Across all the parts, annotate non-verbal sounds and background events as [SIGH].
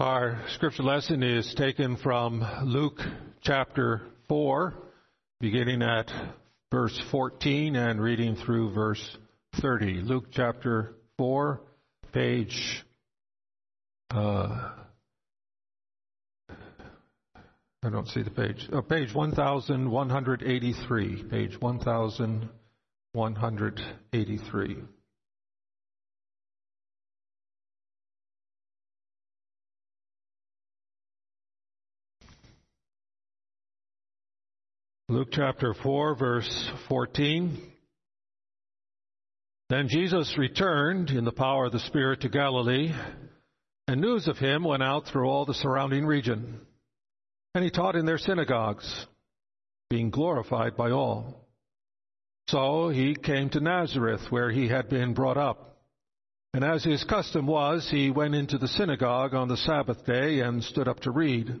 Our scripture lesson is taken from Luke chapter 4, beginning at verse 14 and reading through verse 30. Luke chapter 4, page. Uh, I don't see the page. Oh, page 1183. Page 1183. Luke chapter 4, verse 14. Then Jesus returned in the power of the Spirit to Galilee, and news of him went out through all the surrounding region. And he taught in their synagogues, being glorified by all. So he came to Nazareth, where he had been brought up. And as his custom was, he went into the synagogue on the Sabbath day and stood up to read.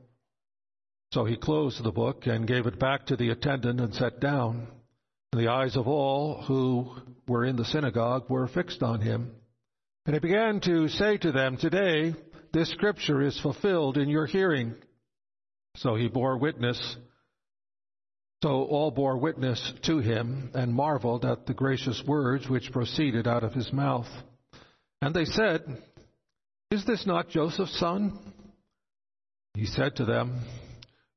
So he closed the book and gave it back to the attendant and sat down. The eyes of all who were in the synagogue were fixed on him. And he began to say to them, Today this scripture is fulfilled in your hearing. So he bore witness. So all bore witness to him and marveled at the gracious words which proceeded out of his mouth. And they said, Is this not Joseph's son? He said to them,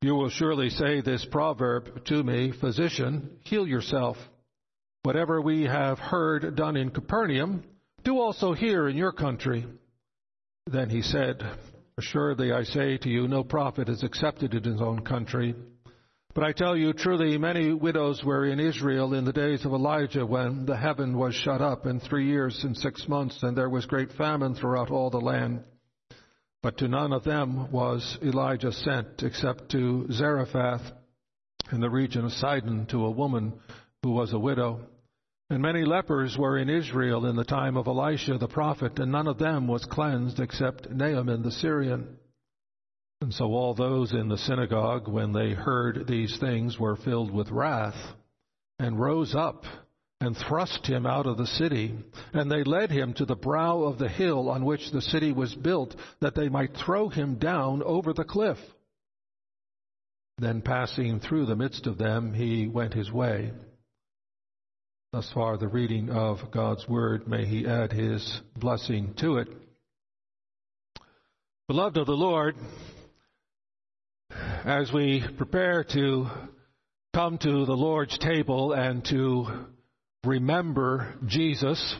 you will surely say this proverb to me, Physician, heal yourself. Whatever we have heard done in Capernaum, do also here in your country. Then he said, Assuredly I say to you, no prophet is accepted in his own country. But I tell you truly, many widows were in Israel in the days of Elijah when the heaven was shut up in three years and six months, and there was great famine throughout all the land. But to none of them was Elijah sent, except to Zarephath in the region of Sidon, to a woman who was a widow. And many lepers were in Israel in the time of Elisha the prophet, and none of them was cleansed except Naaman the Syrian. And so all those in the synagogue, when they heard these things, were filled with wrath, and rose up and thrust him out of the city. And they led him to the brow of the hill on which the city was built, that they might throw him down over the cliff. Then, passing through the midst of them, he went his way. Thus far, the reading of God's Word. May He add His blessing to it. Beloved of the Lord, as we prepare to come to the Lord's table and to remember Jesus,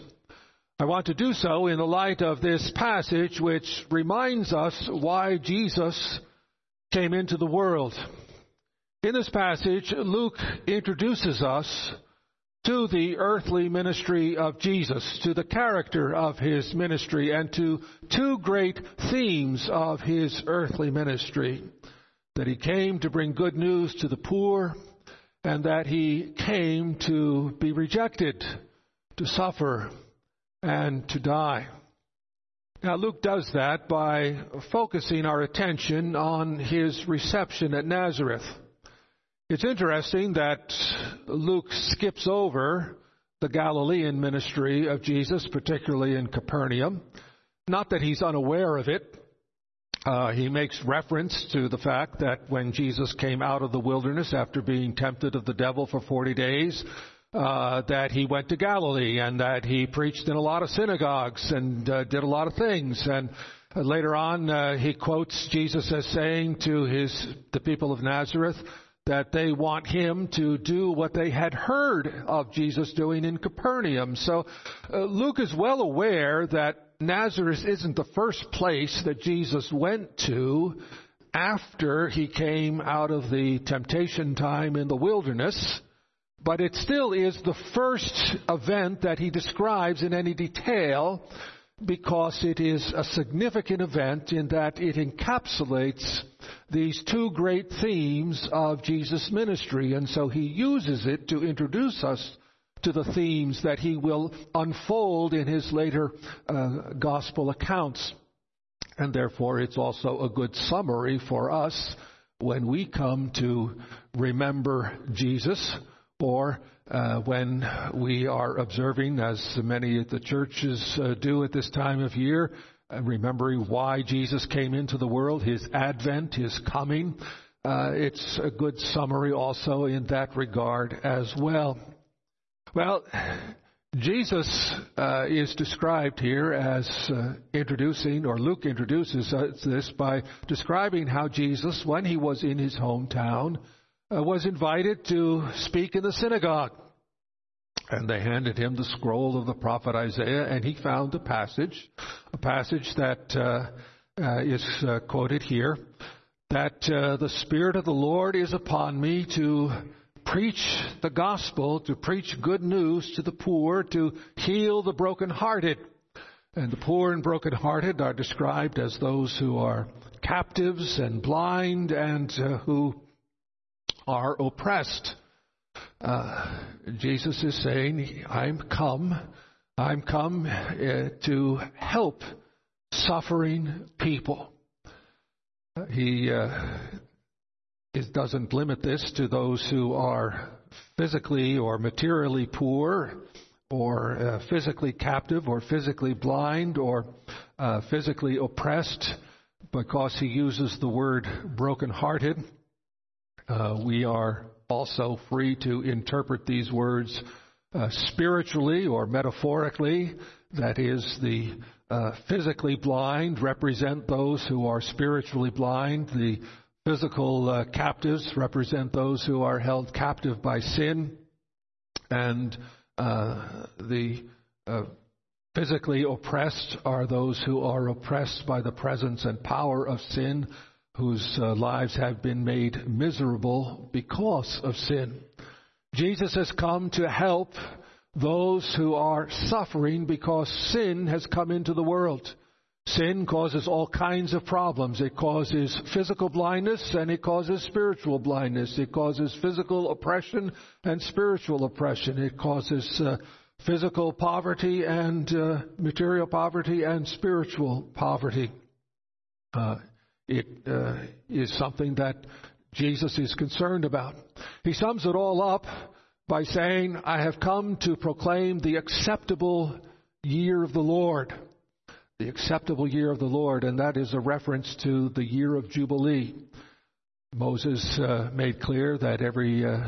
I want to do so in the light of this passage which reminds us why Jesus came into the world. In this passage, Luke introduces us to the earthly ministry of Jesus, to the character of his ministry, and to two great themes of his earthly ministry. That he came to bring good news to the poor, and that he came to be rejected, to suffer, and to die. Now, Luke does that by focusing our attention on his reception at Nazareth. It's interesting that Luke skips over the Galilean ministry of Jesus, particularly in Capernaum. Not that he's unaware of it, uh, he makes reference to the fact that when Jesus came out of the wilderness after being tempted of the devil for 40 days, uh, that he went to Galilee and that he preached in a lot of synagogues and uh, did a lot of things. And uh, later on, uh, he quotes Jesus as saying to his the people of Nazareth that they want him to do what they had heard of Jesus doing in Capernaum. So uh, Luke is well aware that Nazareth isn't the first place that Jesus went to after he came out of the temptation time in the wilderness, but it still is the first event that he describes in any detail because it is a significant event in that it encapsulates these two great themes of Jesus' ministry. And so he uses it to introduce us to the themes that he will unfold in his later uh, gospel accounts. And therefore, it's also a good summary for us when we come to remember Jesus or uh, when we are observing, as many of the churches uh, do at this time of year, uh, remembering why Jesus came into the world, his advent, his coming. Uh, it's a good summary also in that regard as well. Well, Jesus uh, is described here as uh, introducing, or Luke introduces this by describing how Jesus, when he was in his hometown, was invited to speak in the synagogue. And they handed him the scroll of the prophet Isaiah, and he found a passage, a passage that uh, uh, is uh, quoted here, that uh, the Spirit of the Lord is upon me to preach the gospel, to preach good news to the poor, to heal the brokenhearted. And the poor and brokenhearted are described as those who are captives and blind and uh, who are oppressed. Uh, Jesus is saying, I'm come, I'm come uh, to help suffering people. He uh, it doesn't limit this to those who are physically or materially poor or uh, physically captive or physically blind or uh, physically oppressed because he uses the word brokenhearted. Uh, we are also free to interpret these words uh, spiritually or metaphorically. That is, the uh, physically blind represent those who are spiritually blind. The physical uh, captives represent those who are held captive by sin. And uh, the uh, physically oppressed are those who are oppressed by the presence and power of sin whose uh, lives have been made miserable because of sin. Jesus has come to help those who are suffering because sin has come into the world. Sin causes all kinds of problems. It causes physical blindness and it causes spiritual blindness. It causes physical oppression and spiritual oppression. It causes uh, physical poverty and uh, material poverty and spiritual poverty. Uh, it uh, is something that Jesus is concerned about. He sums it all up by saying, I have come to proclaim the acceptable year of the Lord. The acceptable year of the Lord, and that is a reference to the year of Jubilee. Moses uh, made clear that every uh,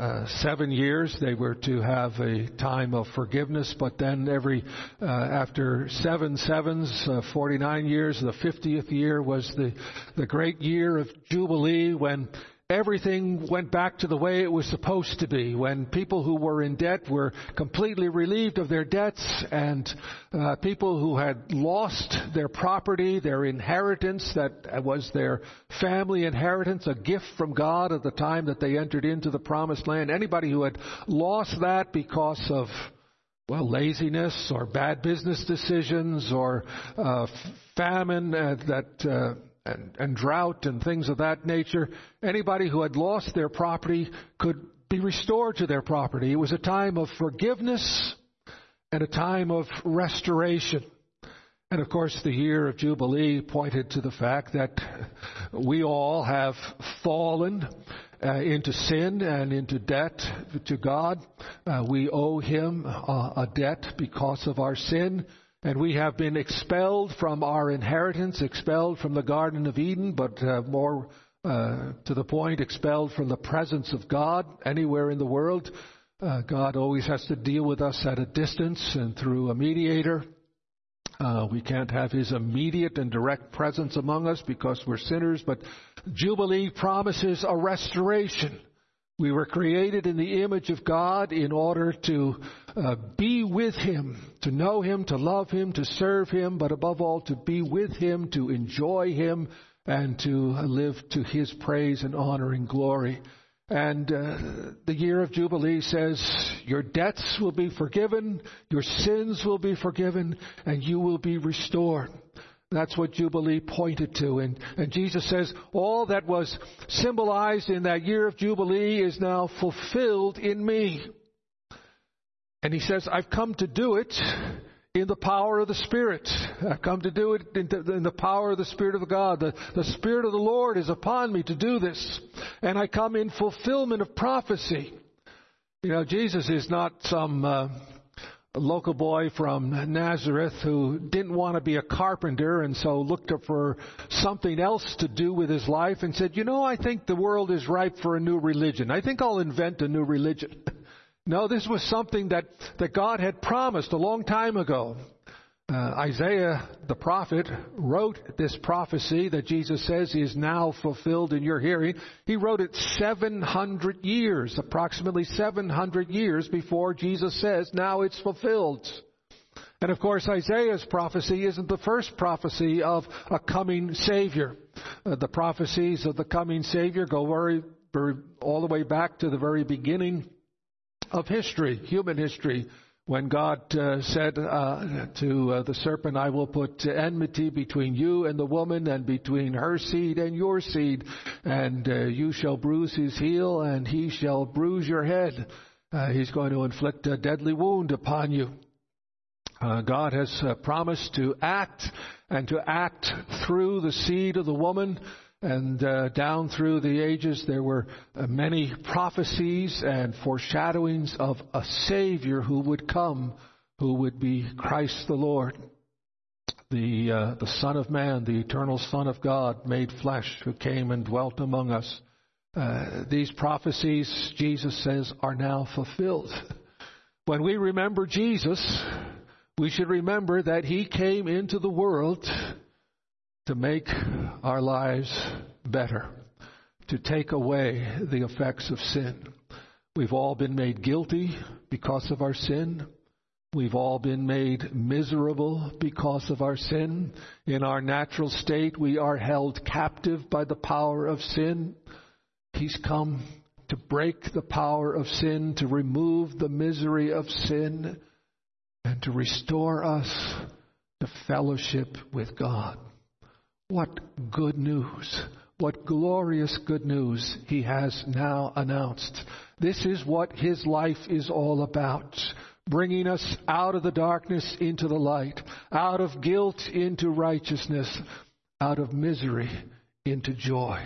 uh, seven years they were to have a time of forgiveness, but then every uh, after seven sevens, uh, 49 years, the 50th year was the the great year of jubilee when everything went back to the way it was supposed to be when people who were in debt were completely relieved of their debts and uh, people who had lost their property, their inheritance that was their family inheritance, a gift from God at the time that they entered into the promised land. Anybody who had lost that because of well, laziness or bad business decisions or uh, famine uh, that uh, and, and drought and things of that nature, anybody who had lost their property could be restored to their property. It was a time of forgiveness and a time of restoration. And of course, the year of Jubilee pointed to the fact that we all have fallen uh, into sin and into debt to God. Uh, we owe Him uh, a debt because of our sin. And we have been expelled from our inheritance, expelled from the Garden of Eden, but uh, more uh, to the point, expelled from the presence of God anywhere in the world. Uh, God always has to deal with us at a distance and through a mediator. Uh, we can't have his immediate and direct presence among us because we're sinners, but Jubilee promises a restoration we were created in the image of God in order to uh, be with Him, to know Him, to love Him, to serve Him, but above all to be with Him, to enjoy Him, and to live to His praise and honor and glory. And uh, the year of Jubilee says, Your debts will be forgiven, your sins will be forgiven, and you will be restored. That's what Jubilee pointed to. And, and Jesus says, All that was symbolized in that year of Jubilee is now fulfilled in me. And he says, I've come to do it in the power of the Spirit. I've come to do it in the power of the Spirit of God. The, the Spirit of the Lord is upon me to do this. And I come in fulfillment of prophecy. You know, Jesus is not some uh, local boy from Nazareth who didn't want to be a carpenter and so looked for something else to do with his life and said, you know, I think the world is ripe for a new religion. I think I'll invent a new religion. [LAUGHS] No, this was something that, that God had promised a long time ago. Uh, Isaiah the prophet wrote this prophecy that Jesus says is now fulfilled in your hearing. He wrote it 700 years, approximately 700 years before Jesus says, now it's fulfilled. And of course, Isaiah's prophecy isn't the first prophecy of a coming Savior. Uh, the prophecies of the coming Savior go very, very, all the way back to the very beginning of history, human history, when God uh, said uh, to uh, the serpent, I will put enmity between you and the woman, and between her seed and your seed, and uh, you shall bruise his heel, and he shall bruise your head. Uh, he's going to inflict a deadly wound upon you. Uh, God has promised to act and to act through the seed of the woman and uh, down through the ages, there were uh, many prophecies and foreshadowings of a Savior who would come, who would be Christ the Lord, the, uh, the Son of Man, the eternal Son of God, made flesh, who came and dwelt among us. Uh, these prophecies, Jesus says, are now fulfilled. When we remember Jesus, we should remember that He came into the world to make our lives better, to take away the effects of sin. We've all been made guilty because of our sin. We've all been made miserable because of our sin. In our natural state, we are held captive by the power of sin. He's come to break the power of sin, to remove the misery of sin, and to restore us to fellowship with God. What good news! What glorious good news he has now announced. This is what his life is all about. Bringing us out of the darkness into the light, out of guilt into righteousness, out of misery into joy.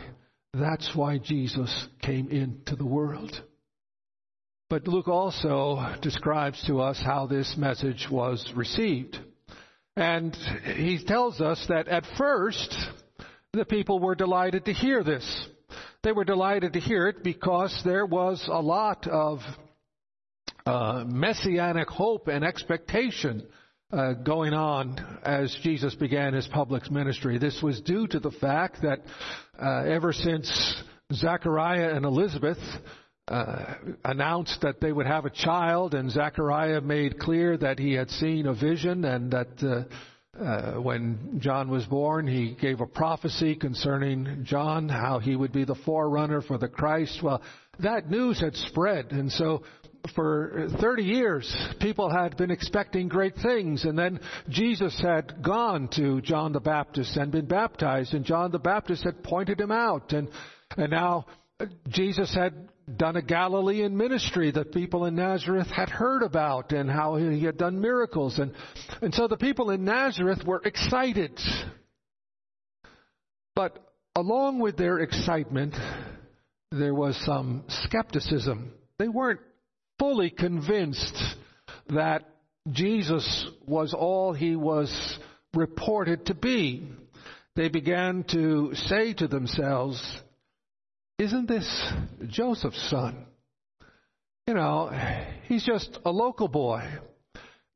That's why Jesus came into the world. But Luke also describes to us how this message was received. And he tells us that at first, the people were delighted to hear this. They were delighted to hear it because there was a lot of uh, messianic hope and expectation uh, going on as Jesus began his public ministry. This was due to the fact that uh, ever since Zechariah and Elizabeth uh, announced that they would have a child, and Zechariah made clear that he had seen a vision and that uh, uh, when John was born, he gave a prophecy concerning John, how he would be the forerunner for the Christ. Well, that news had spread, and so for 30 years, people had been expecting great things, and then Jesus had gone to John the Baptist and been baptized, and John the Baptist had pointed him out, and and now Jesus had done a Galilean ministry that people in Nazareth had heard about and how he had done miracles. And, and so the people in Nazareth were excited. But along with their excitement, there was some skepticism. They weren't fully convinced that Jesus was all he was reported to be. They began to say to themselves, isn't this Joseph's son? You know, he's just a local boy.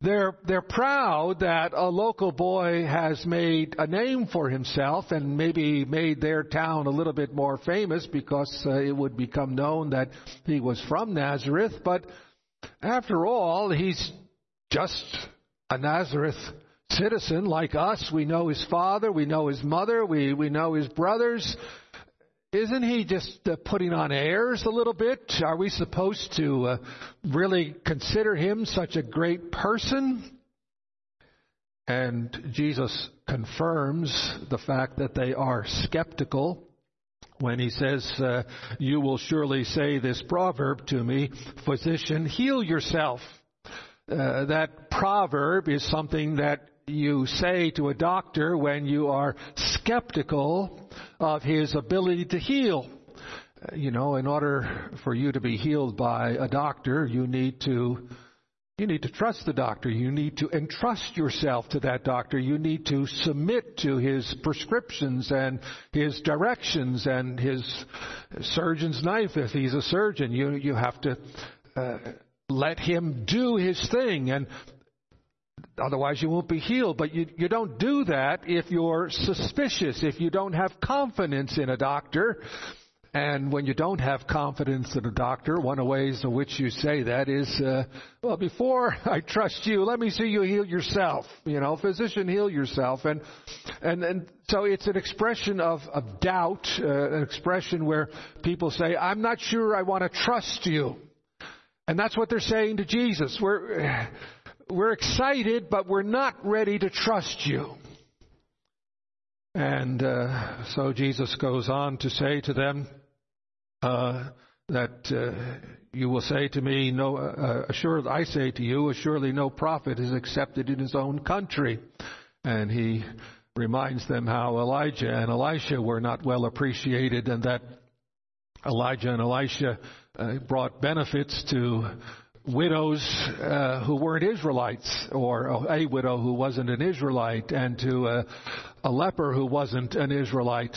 They're, they're proud that a local boy has made a name for himself and maybe made their town a little bit more famous because uh, it would become known that he was from Nazareth. But after all, he's just a Nazareth citizen like us. We know his father, we know his mother, we, we know his brothers isn't he just uh, putting on airs a little bit? Are we supposed to uh, really consider him such a great person? And Jesus confirms the fact that they are skeptical when he says, uh, You will surely say this proverb to me, Physician, heal yourself. Uh, that proverb is something that you say to a doctor when you are skeptical of his ability to heal. Uh, you know, in order for you to be healed by a doctor, you need to you need to trust the doctor. You need to entrust yourself to that doctor. You need to submit to his prescriptions and his directions and his surgeon's knife if he's a surgeon. You, you have to uh, let him do his thing and otherwise you won't be healed. But you, you don't do that if you're suspicious, if you don't have confidence in a doctor. And when you don't have confidence in a doctor, one of the ways in which you say that is, uh, well, before [LAUGHS] I trust you, let me see you heal yourself. You know, physician, heal yourself. And and and so it's an expression of of doubt, uh, an expression where people say, I'm not sure I want to trust you. And that's what they're saying to Jesus. We're we're excited, but we're not ready to trust you. And uh, so Jesus goes on to say to them uh, that uh, you will say to me, "No, uh, assuredly I say to you, assuredly no prophet is accepted in his own country." And he reminds them how Elijah and Elisha were not well appreciated, and that Elijah and Elisha uh, brought benefits to widows uh, who weren't Israelites, or a widow who wasn't an Israelite, and to a, a leper who wasn't an Israelite.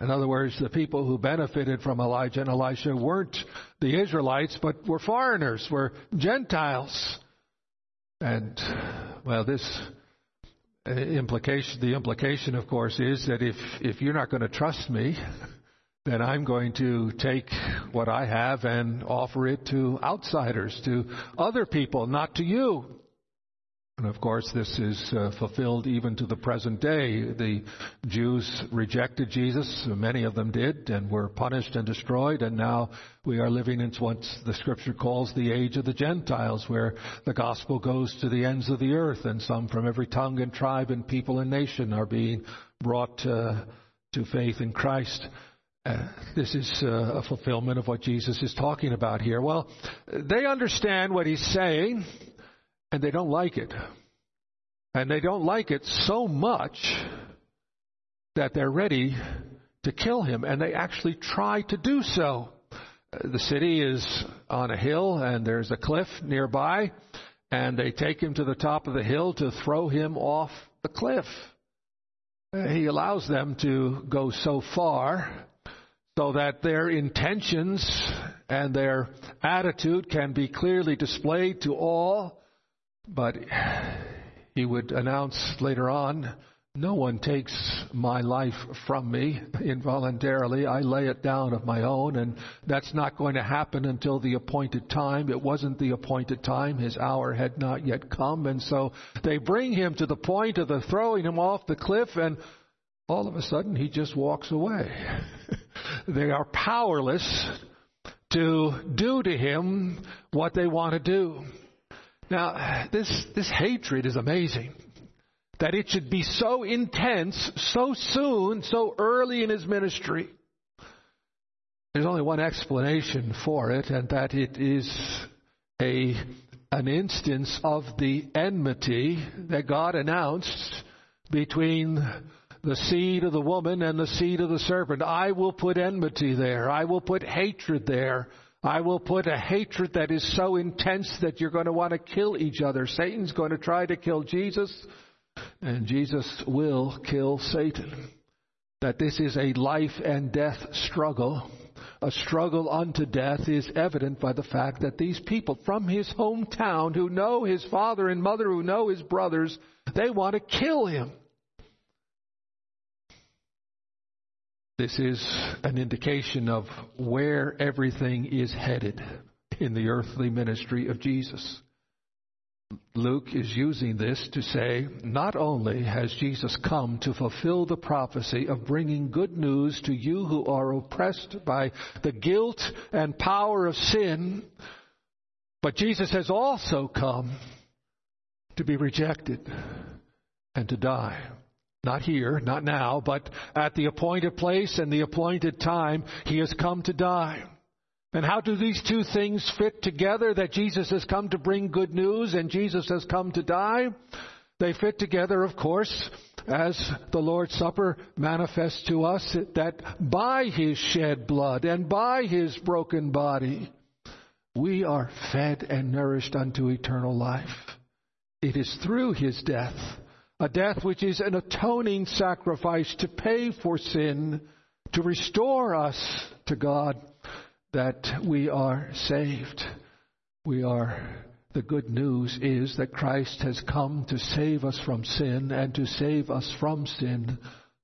In other words, the people who benefited from Elijah and Elisha weren't the Israelites, but were foreigners, were Gentiles. And, well, this implication, the implication, of course, is that if, if you're not going to trust me, then I'm going to take what I have and offer it to outsiders, to other people, not to you. And of course, this is uh, fulfilled even to the present day. The Jews rejected Jesus, many of them did, and were punished and destroyed. And now we are living in what the scripture calls the age of the Gentiles, where the gospel goes to the ends of the earth, and some from every tongue and tribe and people and nation are being brought uh, to faith in Christ. Uh, this is uh, a fulfillment of what Jesus is talking about here. Well, they understand what he's saying, and they don't like it. And they don't like it so much that they're ready to kill him, and they actually try to do so. Uh, the city is on a hill, and there's a cliff nearby, and they take him to the top of the hill to throw him off the cliff. He allows them to go so far so that their intentions and their attitude can be clearly displayed to all. But he would announce later on, no one takes my life from me involuntarily. I lay it down of my own, and that's not going to happen until the appointed time. It wasn't the appointed time. His hour had not yet come. And so they bring him to the point of the throwing him off the cliff, and all of a sudden he just walks away. [LAUGHS] they are powerless to do to him what they want to do. Now, this, this hatred is amazing. That it should be so intense, so soon, so early in his ministry. There's only one explanation for it, and that it is a, an instance of the enmity that God announced between the seed of the woman and the seed of the serpent. I will put enmity there. I will put hatred there. I will put a hatred that is so intense that you're going to want to kill each other. Satan's going to try to kill Jesus, and Jesus will kill Satan. That this is a life and death struggle, a struggle unto death, is evident by the fact that these people from his hometown who know his father and mother, who know his brothers, they want to kill him. This is an indication of where everything is headed in the earthly ministry of Jesus. Luke is using this to say not only has Jesus come to fulfill the prophecy of bringing good news to you who are oppressed by the guilt and power of sin, but Jesus has also come to be rejected and to die. Not here, not now, but at the appointed place and the appointed time, he has come to die. And how do these two things fit together that Jesus has come to bring good news and Jesus has come to die? They fit together, of course, as the Lord's Supper manifests to us that by His shed blood and by His broken body, we are fed and nourished unto eternal life. It is through His death, a death which is an atoning sacrifice to pay for sin, to restore us to God that we are saved. We are, the good news is that Christ has come to save us from sin and to save us from sin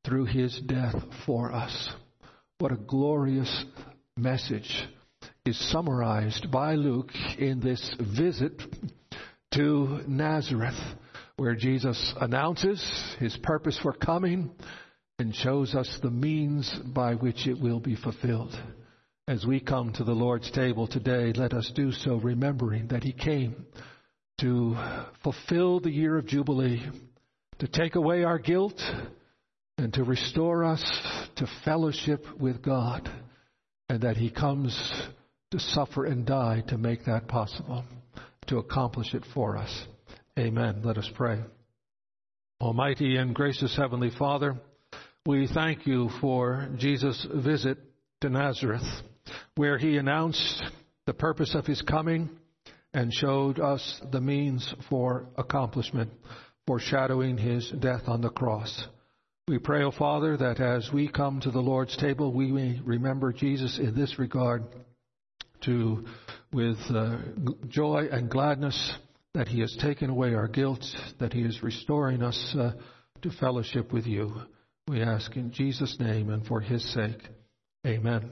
through his death for us. What a glorious message is summarized by Luke in this visit to Nazareth, where Jesus announces his purpose for coming and shows us the means by which it will be fulfilled. As we come to the Lord's table today, let us do so remembering that He came to fulfill the year of Jubilee, to take away our guilt, and to restore us to fellowship with God, and that He comes to suffer and die to make that possible, to accomplish it for us. Amen. Let us pray. Almighty and gracious Heavenly Father, we thank you for Jesus' visit to Nazareth where he announced the purpose of his coming and showed us the means for accomplishment, foreshadowing his death on the cross. We pray, O oh Father, that as we come to the Lord's table, we may remember Jesus in this regard to, with uh, joy and gladness, that he has taken away our guilt, that he is restoring us uh, to fellowship with you. We ask in Jesus' name and for his sake. Amen.